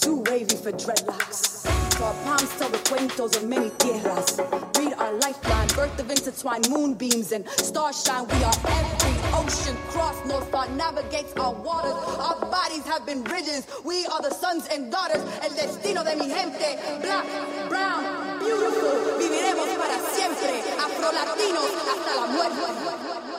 too wavy for dreadlocks. Our palms tell the cuentos of many tierras. Read our lifeline, birth of intertwined moonbeams and starshine. We are every ocean crossed, north star navigates our waters. Our bodies have been bridges. We are the sons and daughters. El destino de mi gente, black, brown, beautiful. Viviremos para siempre, afro-latinos hasta la muerte.